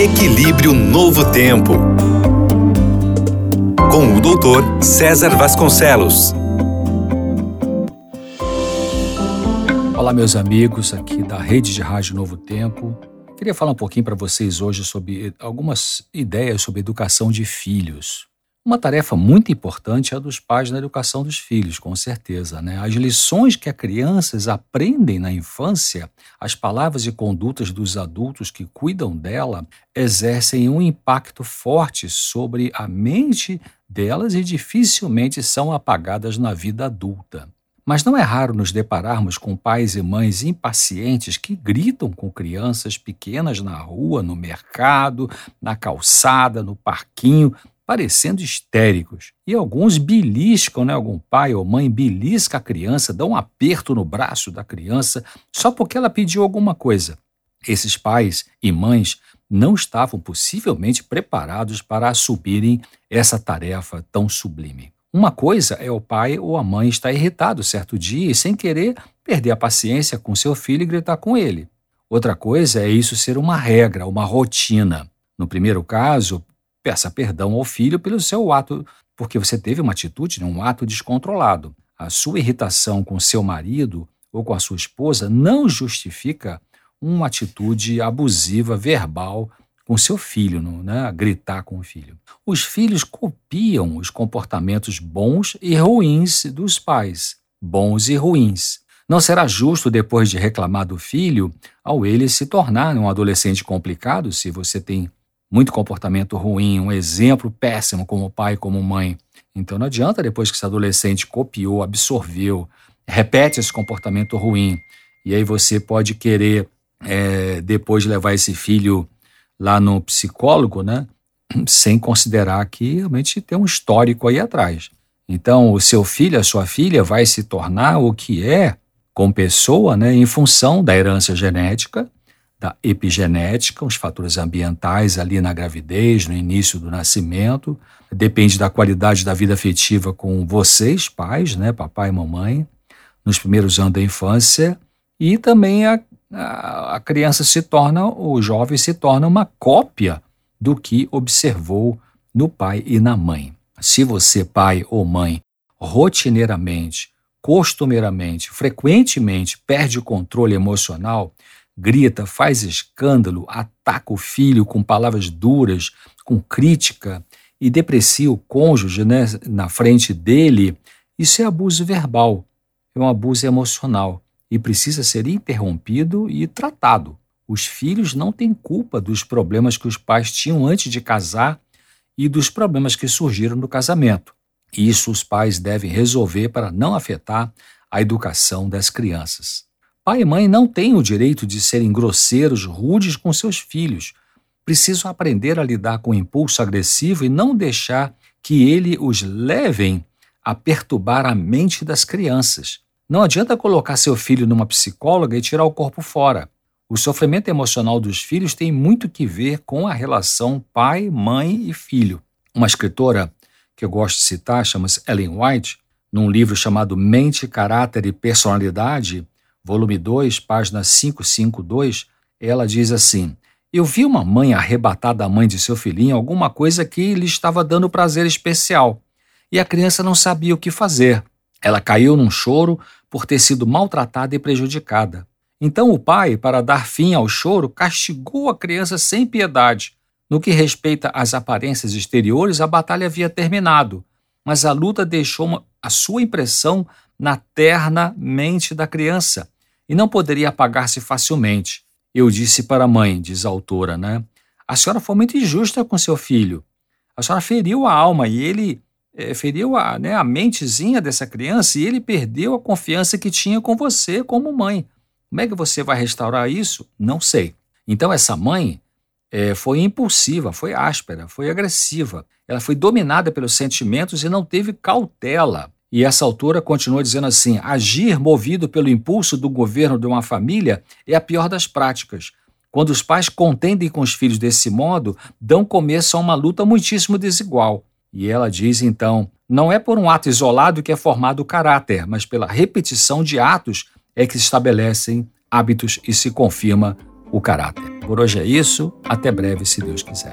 Equilíbrio Novo Tempo. Com o doutor César Vasconcelos. Olá, meus amigos aqui da Rede de Rádio Novo Tempo. Queria falar um pouquinho para vocês hoje sobre algumas ideias sobre educação de filhos. Uma tarefa muito importante é a dos pais na educação dos filhos, com certeza. Né? As lições que as crianças aprendem na infância, as palavras e condutas dos adultos que cuidam dela, exercem um impacto forte sobre a mente delas e dificilmente são apagadas na vida adulta. Mas não é raro nos depararmos com pais e mães impacientes que gritam com crianças pequenas na rua, no mercado, na calçada, no parquinho, parecendo histéricos. E alguns beliscam, né? Algum pai ou mãe belisca a criança, dá um aperto no braço da criança só porque ela pediu alguma coisa. Esses pais e mães não estavam possivelmente preparados para assumirem essa tarefa tão sublime. Uma coisa é o pai ou a mãe estar irritado certo dia e, sem querer, perder a paciência com seu filho e gritar com ele. Outra coisa é isso ser uma regra, uma rotina. No primeiro caso, Peça perdão ao filho pelo seu ato, porque você teve uma atitude, né, um ato descontrolado. A sua irritação com seu marido ou com a sua esposa não justifica uma atitude abusiva verbal com seu filho, né? gritar com o filho. Os filhos copiam os comportamentos bons e ruins dos pais, bons e ruins. Não será justo, depois de reclamar do filho, ao ele se tornar um adolescente complicado, se você tem muito comportamento ruim, um exemplo péssimo como pai, como mãe. Então não adianta depois que esse adolescente copiou, absorveu, repete esse comportamento ruim, e aí você pode querer é, depois levar esse filho lá no psicólogo, né? Sem considerar que realmente tem um histórico aí atrás. Então, o seu filho, a sua filha, vai se tornar o que é como pessoa, né, em função da herança genética da epigenética, os fatores ambientais ali na gravidez, no início do nascimento, depende da qualidade da vida afetiva com vocês, pais, né, papai e mamãe, nos primeiros anos da infância, e também a, a, a criança se torna, o jovem se torna uma cópia do que observou no pai e na mãe. Se você, pai ou mãe, rotineiramente, costumeiramente, frequentemente perde o controle emocional, grita, faz escândalo, ataca o filho com palavras duras, com crítica e deprecia o cônjuge né, na frente dele, isso é abuso verbal, é um abuso emocional e precisa ser interrompido e tratado. Os filhos não têm culpa dos problemas que os pais tinham antes de casar e dos problemas que surgiram no casamento. Isso os pais devem resolver para não afetar a educação das crianças. Pai e mãe não têm o direito de serem grosseiros, rudes com seus filhos. Precisam aprender a lidar com o impulso agressivo e não deixar que ele os levem a perturbar a mente das crianças. Não adianta colocar seu filho numa psicóloga e tirar o corpo fora. O sofrimento emocional dos filhos tem muito que ver com a relação pai, mãe e filho. Uma escritora que eu gosto de citar chama-se Ellen White, num livro chamado Mente, Caráter e Personalidade, volume 2, página 552, ela diz assim: Eu vi uma mãe arrebatar da mãe de seu filhinho alguma coisa que lhe estava dando prazer especial, e a criança não sabia o que fazer. Ela caiu num choro por ter sido maltratada e prejudicada. Então o pai, para dar fim ao choro, castigou a criança sem piedade. No que respeita às aparências exteriores, a batalha havia terminado, mas a luta deixou a sua impressão na terna mente da criança e não poderia apagar-se facilmente. Eu disse para a mãe, diz a autora, né? A senhora foi muito injusta com seu filho. A senhora feriu a alma e ele é, feriu a, né, a mentezinha dessa criança e ele perdeu a confiança que tinha com você como mãe. Como é que você vai restaurar isso? Não sei. Então, essa mãe é, foi impulsiva, foi áspera, foi agressiva. Ela foi dominada pelos sentimentos e não teve cautela. E essa autora continua dizendo assim: agir movido pelo impulso do governo de uma família é a pior das práticas. Quando os pais contendem com os filhos desse modo, dão começo a uma luta muitíssimo desigual. E ela diz então: não é por um ato isolado que é formado o caráter, mas pela repetição de atos é que se estabelecem hábitos e se confirma o caráter. Por hoje é isso. Até breve, se Deus quiser.